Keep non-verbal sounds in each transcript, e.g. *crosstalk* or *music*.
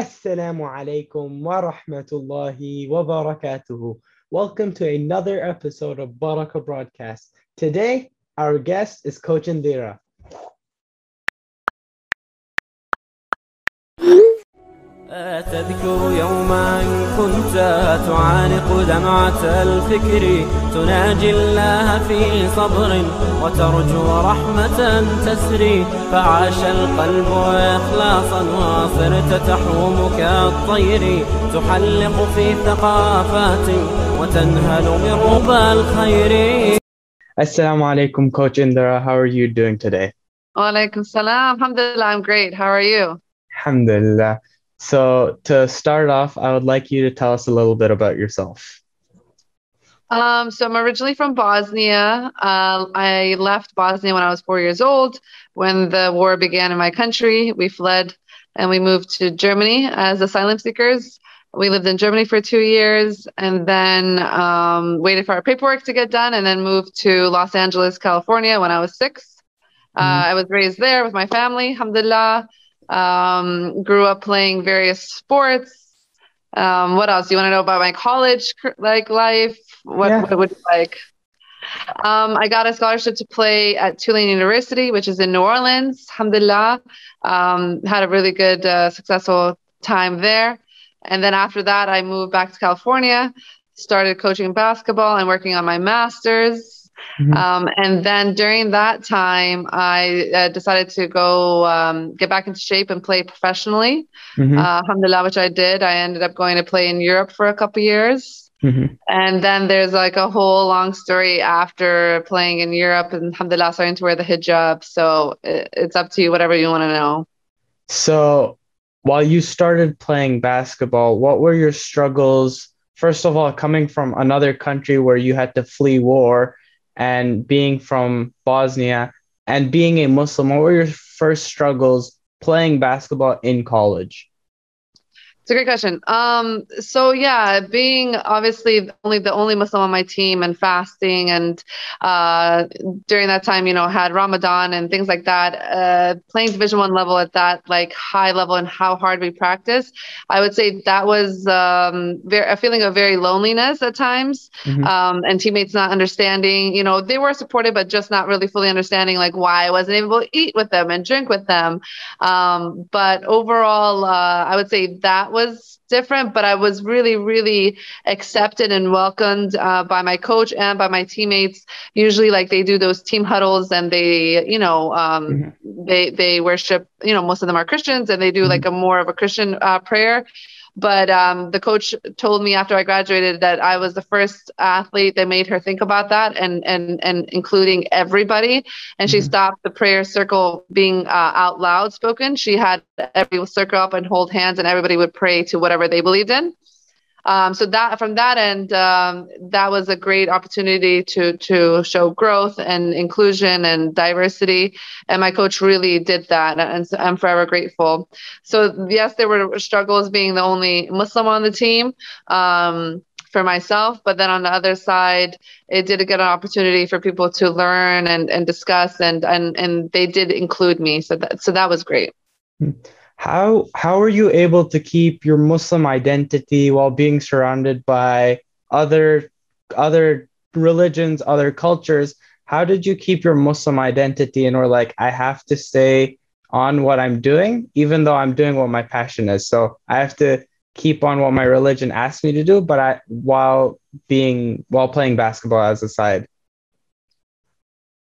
Assalamu alaikum wa rahmatullahi wa. Welcome to another episode of Barakah Broadcast. Today, our guest is Coach Indira. تذكر يوما كنت تعانق دمعة الفكر تناجي الله في صبر وترجو رحمة تسري فعاش القلب إخلاصا وصرت تحوم كالطير تحلق في ثقافات وتنهل من ربى الخير Assalamu alaikum, Coach Indira. How are you doing today? Walaikum salam. Alhamdulillah, I'm great. How are you? Alhamdulillah. So, to start off, I would like you to tell us a little bit about yourself. Um, so I'm originally from Bosnia. Uh, I left Bosnia when I was four years old. When the war began in my country, we fled and we moved to Germany as asylum seekers. We lived in Germany for two years and then um, waited for our paperwork to get done and then moved to Los Angeles, California when I was 6 Uh, I was raised there with my family, alhamdulillah. Um, grew up playing various sports. Um, what else? Do you want to know about my college like life? What, Yeah. what would you like? Um, I got a scholarship to play at Tulane University, which is in New Orleans. Alhamdulillah. Um, had a really good, uh, successful time there. And then after that, I moved back to California, started coaching basketball and working on my master's. Mhm. Um, and then during that time, I uh, decided to go um, get back into shape and play professionally. Mhm, Uh, alhamdulillah, which I did. I ended up going to play in Europe for a couple years. mhm. And then there's like a whole long story after playing in Europe and alhamdulillah starting to wear the hijab. So it, it's up to you, whatever you want to know. So, while you started playing basketball, what were your struggles? First of all, coming from another country where you had to flee war and being from Bosnia and being a Muslim, what were your first struggles playing basketball in college? It's a great question. Um, so yeah, being obviously only the only Muslim on my team and fasting and uh, during that time, you know, had Ramadan and things like that. Uh, playing Division One level at that like high level and how hard we practice, I would say that was um, very, a feeling of very loneliness at times, Mhm. um, and teammates not understanding. You know, they were supportive, but just not really fully understanding like why I wasn't able to eat with them and drink with them. Um, but overall, uh, I would say that was different, but I was really, really accepted and welcomed uh, by my coach and by my teammates. Usually, like they do those team huddles and they, you know, um, they they worship. You know, most of them are Christians and they do like a more of a Christian uh, prayer. But um, the coach told me after I graduated that I was the first athlete that made her think about that and and and including everybody. And she Mhm. stopped the prayer circle being uh, out loud spoken. She had everyone circle up and hold hands, and everybody would pray to whatever they believed in. Um, so that from that end, um, that was a great opportunity to to show growth and inclusion and diversity. And my coach really did that, and I'm forever grateful. So yes, there were struggles being the only Muslim on the team. Um, for myself, but then on the other side, it did get an opportunity for people to learn and, and discuss, and, and and they did include me. So that so that was great. How how are you able to keep your Muslim identity while being surrounded by other other religions, other cultures? How did you keep your Muslim identity and were like, I have to stay on what I'm doing, even though I'm doing what my passion is. So I have to keep on what my religion asks me to do, but I while being while playing basketball as a side.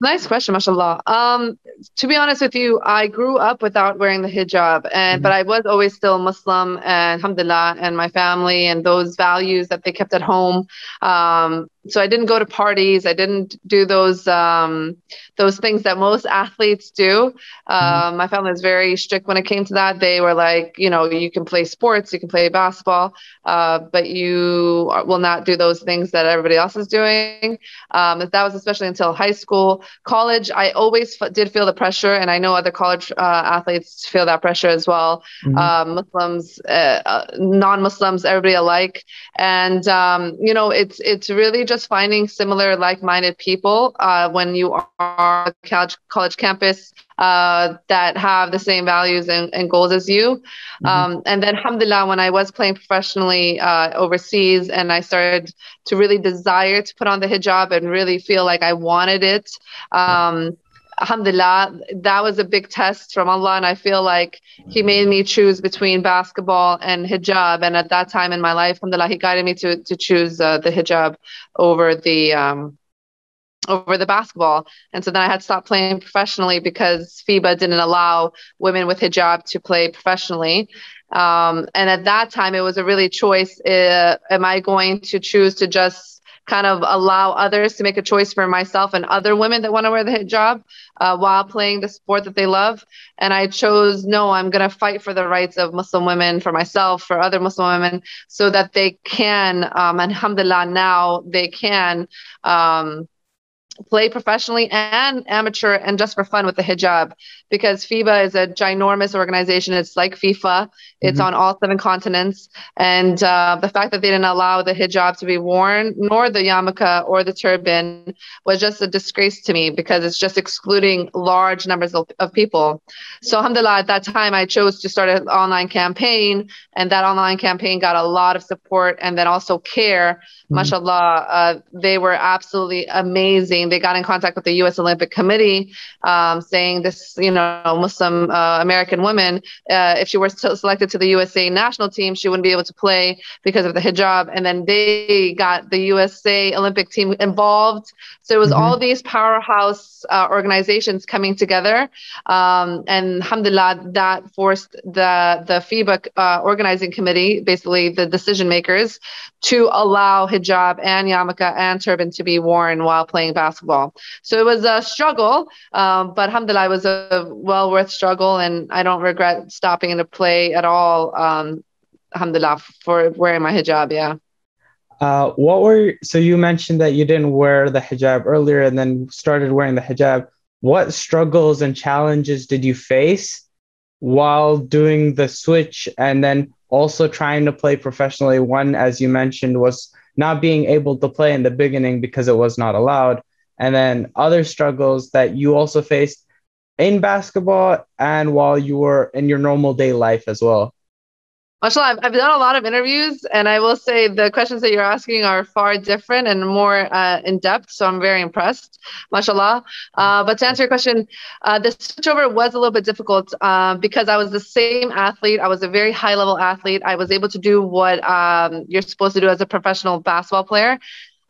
Nice question, mashallah. Um, to be honest with you, I grew up without wearing the hijab, and but I was always still Muslim, and alhamdulillah, and my family and those values that they kept at home. Um, so I didn't go to parties. I didn't do those um, those things that most *laughs* athletes do. Um, My family was very strict when it came to that. They were like, you know, you can play sports, you can play basketball, uh, but you are- will not do those things that everybody else is doing. Um, that was especially until high school, college. I always f- did feel the pressure, and I know other college uh, athletes feel that pressure as well. Mhm. Uh, Muslims, uh, uh, non-Muslims, everybody alike, and um, you know, it's it's really just just finding similar like-minded people uh, when you are college, college campus uh, that have the same values and, and goals as you. Mm-hmm. Um, and then, alhamdulillah, when I was playing professionally uh, overseas and I started to really desire to put on the hijab and really feel like I wanted it, um, alhamdulillah, that was a big test from Allah. And I feel like He made me choose between basketball and hijab. And at that time in my life, alhamdulillah, He guided me to, to choose uh, the hijab over the. Um, over the basketball. And so then I had to stop playing professionally because FIBA didn't allow women with hijab to play professionally. Um, and at that time, it was a really choice. Uh, am I going to choose to just kind of allow others to make a choice for myself and other women that want to wear the hijab uh, while playing the sport that they love. And I chose, no, I'm going to fight for the rights of Muslim women, for myself, for other Muslim women, so that they can, um, alhamdulillah, now they can. Um, play professionally and amateur and just for fun with the hijab because FIBA is a ginormous organization. It's like FIFA. It's mm-hmm. on all seven continents. And uh, the fact that they didn't allow the hijab to be worn, nor the yarmulke or the turban, was just a disgrace to me because it's just excluding large numbers of, of people. So, alhamdulillah, at that time, I chose to start an online campaign. And that online campaign got a lot of support and then also CAIR. Mm-hmm. MashaAllah, uh, they were absolutely amazing. They got in contact with the U.S. Olympic Committee um, saying this, you know, Muslim uh, American woman, uh, if she were selected to the USA national team, she wouldn't be able to play because of the hijab. And then they got the USA Olympic team involved. So it was mm-hmm. all these powerhouse uh, organizations coming together. Um, and alhamdulillah, that forced the, the FIBA uh, organizing committee, basically the decision makers, to allow hijab and yarmulke and turban to be worn while playing basketball. So it was a struggle, um, but alhamdulillah, it was a well worth struggle, and I don't regret stopping to play at all. Um, alhamdulillah for wearing my hijab. Yeah. Uh, what were so you mentioned that you didn't wear the hijab earlier and then started wearing the hijab. What struggles and challenges did you face while doing the switch and then also trying to play professionally? One, as you mentioned, was not being able to play in the beginning because it was not allowed. And then other struggles that you also faced in basketball and while you were in your normal day life as well? Mashallah, I've, I've done a lot of interviews, and I will say the questions that you're asking are far different and more uh, in depth. So I'm very impressed, mashallah. Uh, but to answer your question, uh, the switchover was a little bit difficult uh, because I was the same athlete. I was a very high level athlete. I was able to do what um, you're supposed to do as a professional basketball player.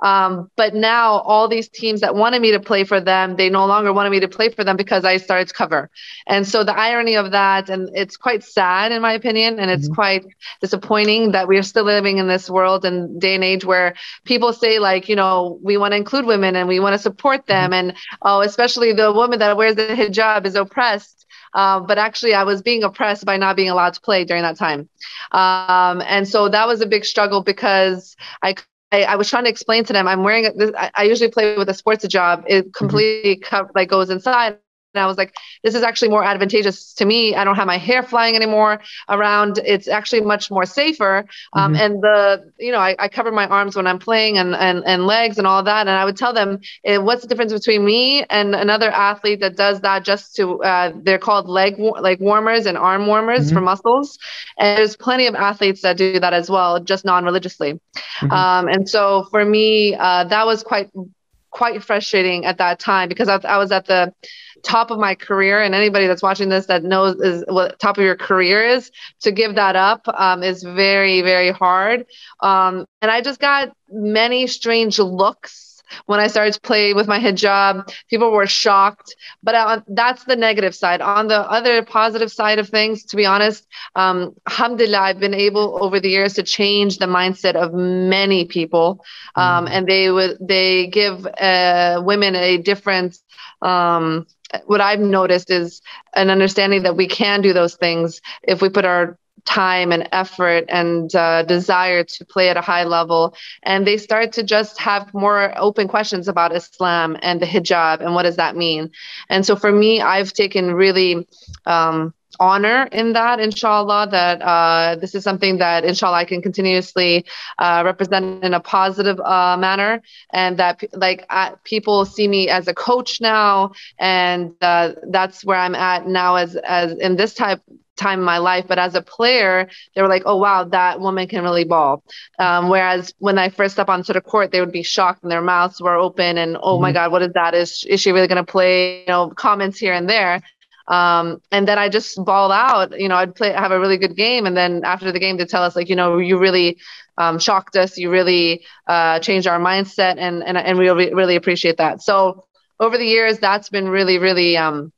Um, but now all these teams that wanted me to play for them, they no longer wanted me to play for them because I started to cover. And so the irony of that, and it's quite sad in my opinion, and it's mm-hmm. quite disappointing that we are still living in this world and day and age where people say like, you know, we want to include women and we want to support them, mm-hmm. and oh, especially the woman that wears the hijab is oppressed. Uh, but actually, I was being oppressed by not being allowed to play during that time. Um, and so that was a big struggle because I I, I, was trying to explain to them I'm wearing this. I, I usually play with a sports job. It mm-hmm. completely mm-hmm. co- like goes inside. And I was like, this is actually more advantageous to me. I don't have my hair flying anymore around. It's actually much more safer. Um, mm-hmm. And the, you know, I, I, cover my arms when I'm playing and, and, and legs and all that. And I would tell them, eh, what's the difference between me and another athlete that does that just to, uh, they're called leg, like warmers and arm warmers mm-hmm. for muscles. And there's plenty of athletes that do that as well, just non-religiously. Mm-hmm. Um, and so for me, uh, that was quite, quite frustrating at that time because I, I was at the, top of my career. And anybody that's watching this that knows is what top of your career is to give that up um, is very very hard. Um, and i just got many strange looks when I started to play with my hijab, people were shocked. But uh, that's the negative side. On the other positive side of things, to be honest, um, alhamdulillah, I've been able over the years to change the mindset of many people. Um, mm. And they would they give uh, women a different um, what I've noticed is an understanding that we can do those things if we put our time and effort and uh, desire to play at a high level. And they start to just have more open questions about Islam and the hijab and what does that mean. And so for me, I've taken really um, honor in that, inshallah, that uh, this is something that, inshallah, I can continuously uh, represent in a positive uh, manner. And that, like, people see me as a coach now. And uh, that's where I'm at now, as, as in this type time in my life but as a player they were like oh wow that woman can really ball um, whereas when i first step onto the court they would be shocked and their mouths were open and oh mm-hmm. my god what is that is, is she really going to play you know comments here and there um, and then I just ball out. You know, I'd play, have a really good game, and then after the game, they tell us like, you know, you really um, shocked us. You really uh, changed our mindset, and and and we really, really appreciate that. So over the years, that's been really, really um,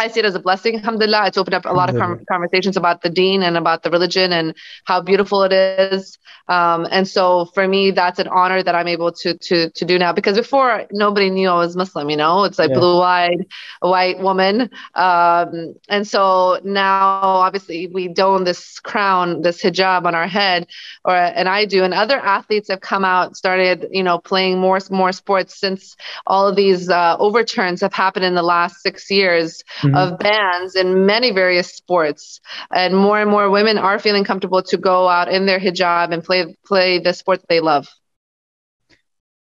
I see it as a blessing, alhamdulillah. It's opened up a lot of com- conversations about the deen and about the religion and how beautiful it is. Um, and so for me, that's an honor that I'm able to to to do now because before nobody knew I was Muslim, you know, it's like yeah. blue-eyed, white woman. Um, and so now obviously we don this crown, this hijab on our head, or and I do, and other athletes have come out, started, you know, playing more more sports since all of these uh, overturns have happened in the last six years. Mm-hmm mm-hmm. of bands in many various sports, and more and more women are feeling comfortable to go out in their hijab and play play the sport that they love.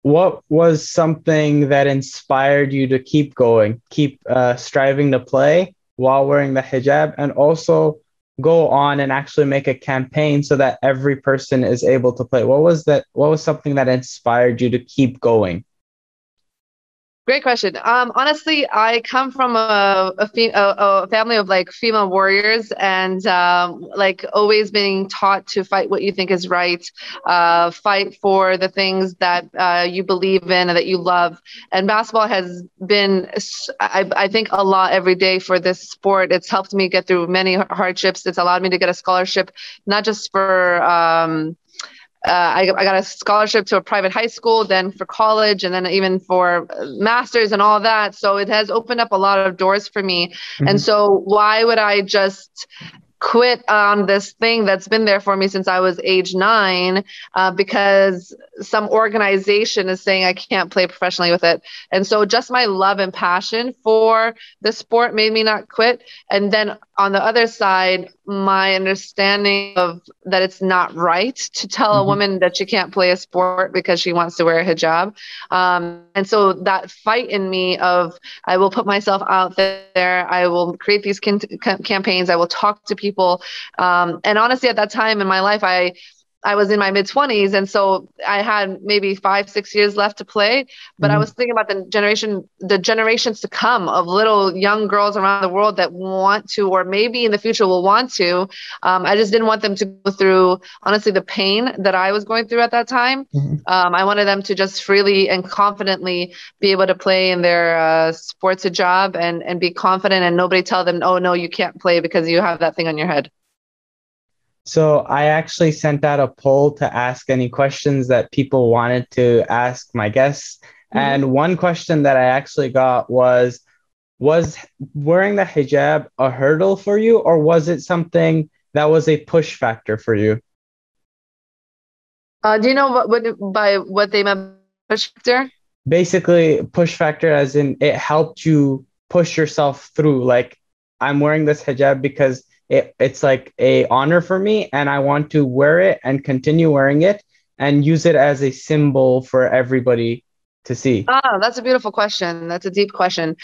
What was something that inspired you to keep going, keep uh, striving to play while wearing the hijab, and also go on and actually make a campaign so that every person is able to play? What was that? What was something that inspired you to keep going? Great question. Um, honestly, I come from a, a, fe- a, a, family of like female warriors and um, like always being taught to fight what you think is right, uh, fight for the things that uh, you believe in and that you love. And basketball has been, I, I think, a lot every day for this sport. It's helped me get through many hardships. It's allowed me to get a scholarship, not just for. Um, uh, I, I, got a scholarship to a private high school, then for college, and then even for masters and all that. So it has opened up a lot of doors for me. Mm-hmm. And so, why would I just quit on this thing that's been there for me since I was age nine uh, because some organization is saying I can't play professionally with it. And so just my love and passion for the sport made me not quit. And then on the other side, my understanding of that it's not right to tell mm-hmm. a woman that she can't play a sport because she wants to wear a hijab. Um, and so that fight in me of I will put myself out there, I will create these can- campaigns, I will talk to people. Um, and honestly, at that time in my life, I I was in my mid 20s and so I had maybe 5 6 years left to play but mm-hmm. I was thinking about the generation the generations to come of little young girls around the world that want to or maybe in the future will want to um, I just didn't want them to go through honestly the pain that I was going through at that time mm-hmm. um, I wanted them to just freely and confidently be able to play in their uh, sports job and and be confident and nobody tell them oh no you can't play because you have that thing on your head so I actually sent out a poll to ask any questions that people wanted to ask my guests. Mm-hmm. And one question that I actually got was Was wearing the hijab a hurdle for you, or was it something that was a push factor for you? Uh, do you know what, what by what they meant push factor? Basically, push factor as in it helped you push yourself through. Like, I'm wearing this hijab because it, it's like a honor for me and i want to wear it and continue wearing it and use it as a symbol for everybody to see. Oh that's a beautiful question. That's a deep question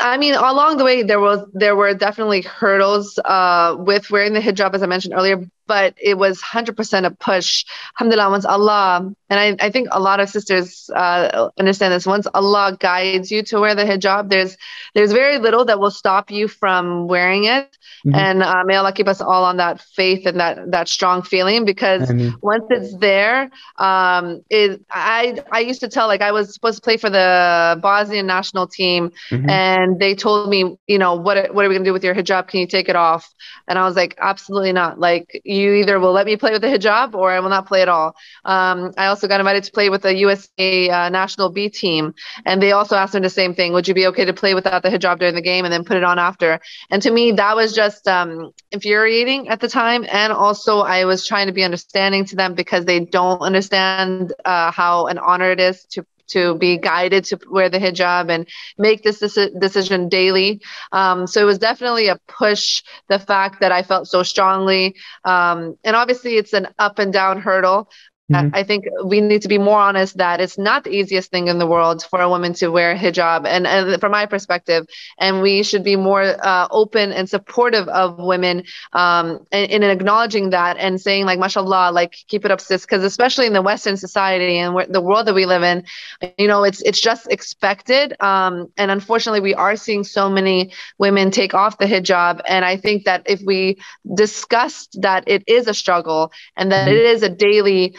I mean, along the way, there was there were definitely hurdles uh, with wearing the hijab, as I mentioned earlier, but it was 100% a push. Alhamdulillah, once Allah, and I, I think a lot of sisters uh, understand this, once Allah guides you to wear the hijab, there's there's very little that will stop you from wearing it. Mm-hmm. And uh, may Allah keep us all on that faith and that that strong feeling, because once it's there, um, it, I I used to tell like I was supposed to play for the Bosnian national team, mm-hmm. and and they told me, you know, what what are we gonna do with your hijab? Can you take it off? And I was like, absolutely not. Like, you either will let me play with the hijab or I will not play at all. Um, I also got invited to play with the USA uh, national B team, and they also asked me the same thing. Would you be okay to play without the hijab during the game and then put it on after? And to me, that was just um, infuriating at the time. And also, I was trying to be understanding to them because they don't understand uh, how an honor it is to to be guided to wear the hijab and make this decision daily. Um, so it was definitely a push. The fact that I felt so strongly, um, and obviously it's an up and down hurdle. Mm-hmm. I think we need to be more honest that it's not the easiest thing in the world for a woman to wear hijab, and, and from my perspective, and we should be more uh, open and supportive of women um, in, in, acknowledging that and saying like, mashallah, like keep it up, sis, because especially in the Western society and the world that we live in, you know, it's it's just expected, um, and unfortunately, we are seeing so many women take off the hijab, and I think that if we discussed that it is a struggle and that mm-hmm. it is a daily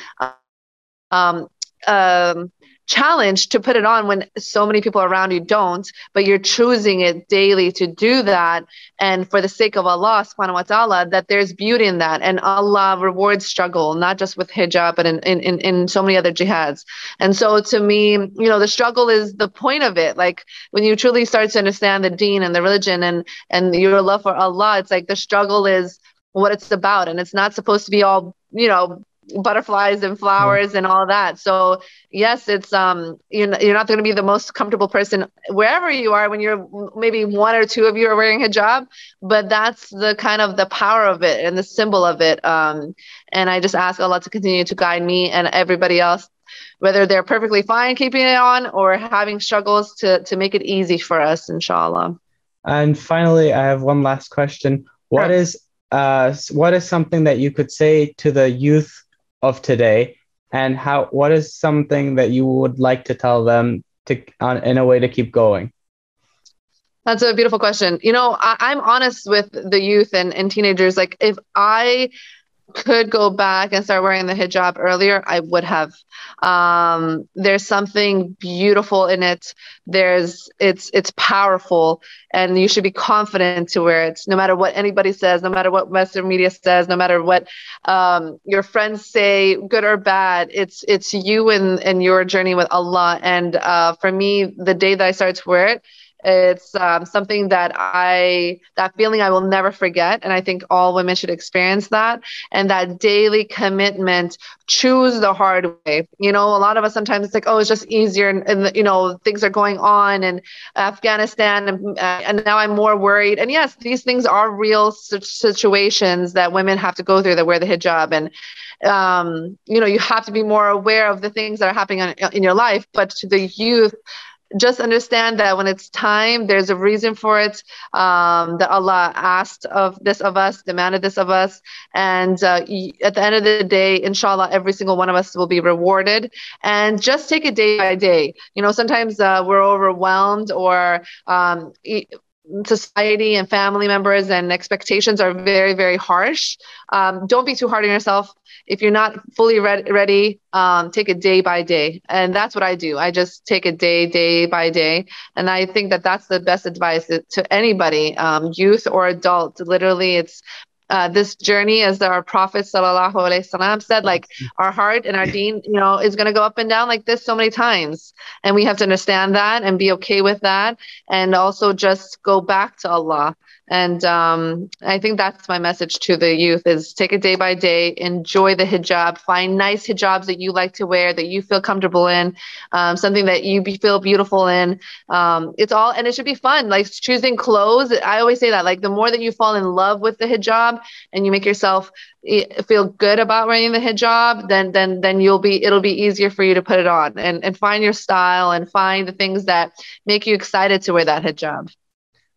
um, um, challenge to put it on when so many people around you don't, but you're choosing it daily to do that. And for the sake of Allah subhanahu wa ta'ala, that there's beauty in that. And Allah rewards struggle, not just with hijab, but in, in, in, so many other jihads. And so to me, you know, the struggle is the point of it. Like when you truly start to understand the deen and the religion and, and your love for Allah, it's like the struggle is what it's about. And it's not supposed to be all, you know, butterflies and flowers mm. and all that. So yes, it's um you're, you're not going to be the most comfortable person wherever you are when you're maybe one or two of you are wearing hijab, but that's the kind of the power of it and the symbol of it. Um, and I just ask Allah to continue to guide me and everybody else, whether they're perfectly fine keeping it on or having struggles to to make it easy for us, inshallah. And finally, I have one last question. What sure. is uh, what is something that you could say to the youth of today? And how what is something that you would like to tell them to on, in a way to keep going? That's a beautiful question. You know I, am honest with the youth and, and teenagers. Like if i could go back and start wearing the hijab earlier, I would have. Um, there's something beautiful in it. There's it's it's powerful, and you should be confident to wear it, no matter what anybody says, no matter what Western media says, no matter what um, your friends say, good or bad. It's it's you and and your journey with Allah. And uh, for me, the day that I started to wear it it's um, something that I, that feeling I will never forget. And I think all women should experience that. And that daily commitment, choose the hard way. You know, a lot of us sometimes it's like, oh, it's just easier. And, and you know, things are going on in Afghanistan. And, uh, and now I'm more worried. And yes, these things are real situations that women have to go through that wear the hijab. And, um, you know, you have to be more aware of the things that are happening in, in your life. But to the youth, just understand that when it's time, there's a reason for it. Um, that Allah asked of this of us, demanded this of us, and uh, at the end of the day, inshallah, every single one of us will be rewarded. And just take it day by day. You know, sometimes uh, we're overwhelmed or um, society and family members and expectations are very very harsh. Um, don't be too hard on yourself. If you're not fully re- ready um, take it day by day. And that's what i do. I just take it day day by day. And i think that that's the best advice to anybody um, youth or adult. Literally it's uh, this journey, as our Prophet wasallam said, like our heart and our deen, you know, is going to go up and down like this so many times. And we have to understand that and be okay with that. And also just go back to Allah and um, I think that's my message to the youth is take it day by day, enjoy the hijab, find nice hijabs that you like to wear, that you feel comfortable in, um, something that you be, feel beautiful in. Um, it's all, and it should be fun. Like choosing clothes. I always say that, like the more that you fall in love with the hijab and you make yourself feel good about wearing the hijab, then, then, then you'll be, it'll be easier for you to put it on and, and find your style and find the things that make you excited to wear that hijab.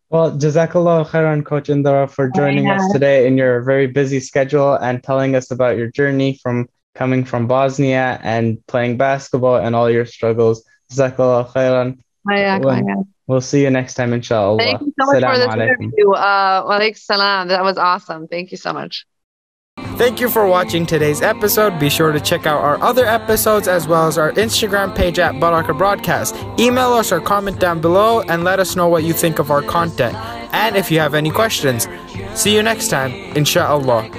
Well, Jazakallah khairan, Coach Indira, for joining oh, yeah. us today in your very busy schedule and telling us about your journey from coming from Bosnia and playing basketball and all your struggles. Jazakallah khairan. We'll, we'll see you next time, inshallah. Thank you so much Salam for this interview. Uh, salam. That was awesome. Thank you so much. Thank you for watching today's episode. Be sure to check out our other episodes as well as our Instagram page at Barakah Broadcast. Email us or comment down below and let us know what you think of our content. And if you have any questions, see you next time, inshallah.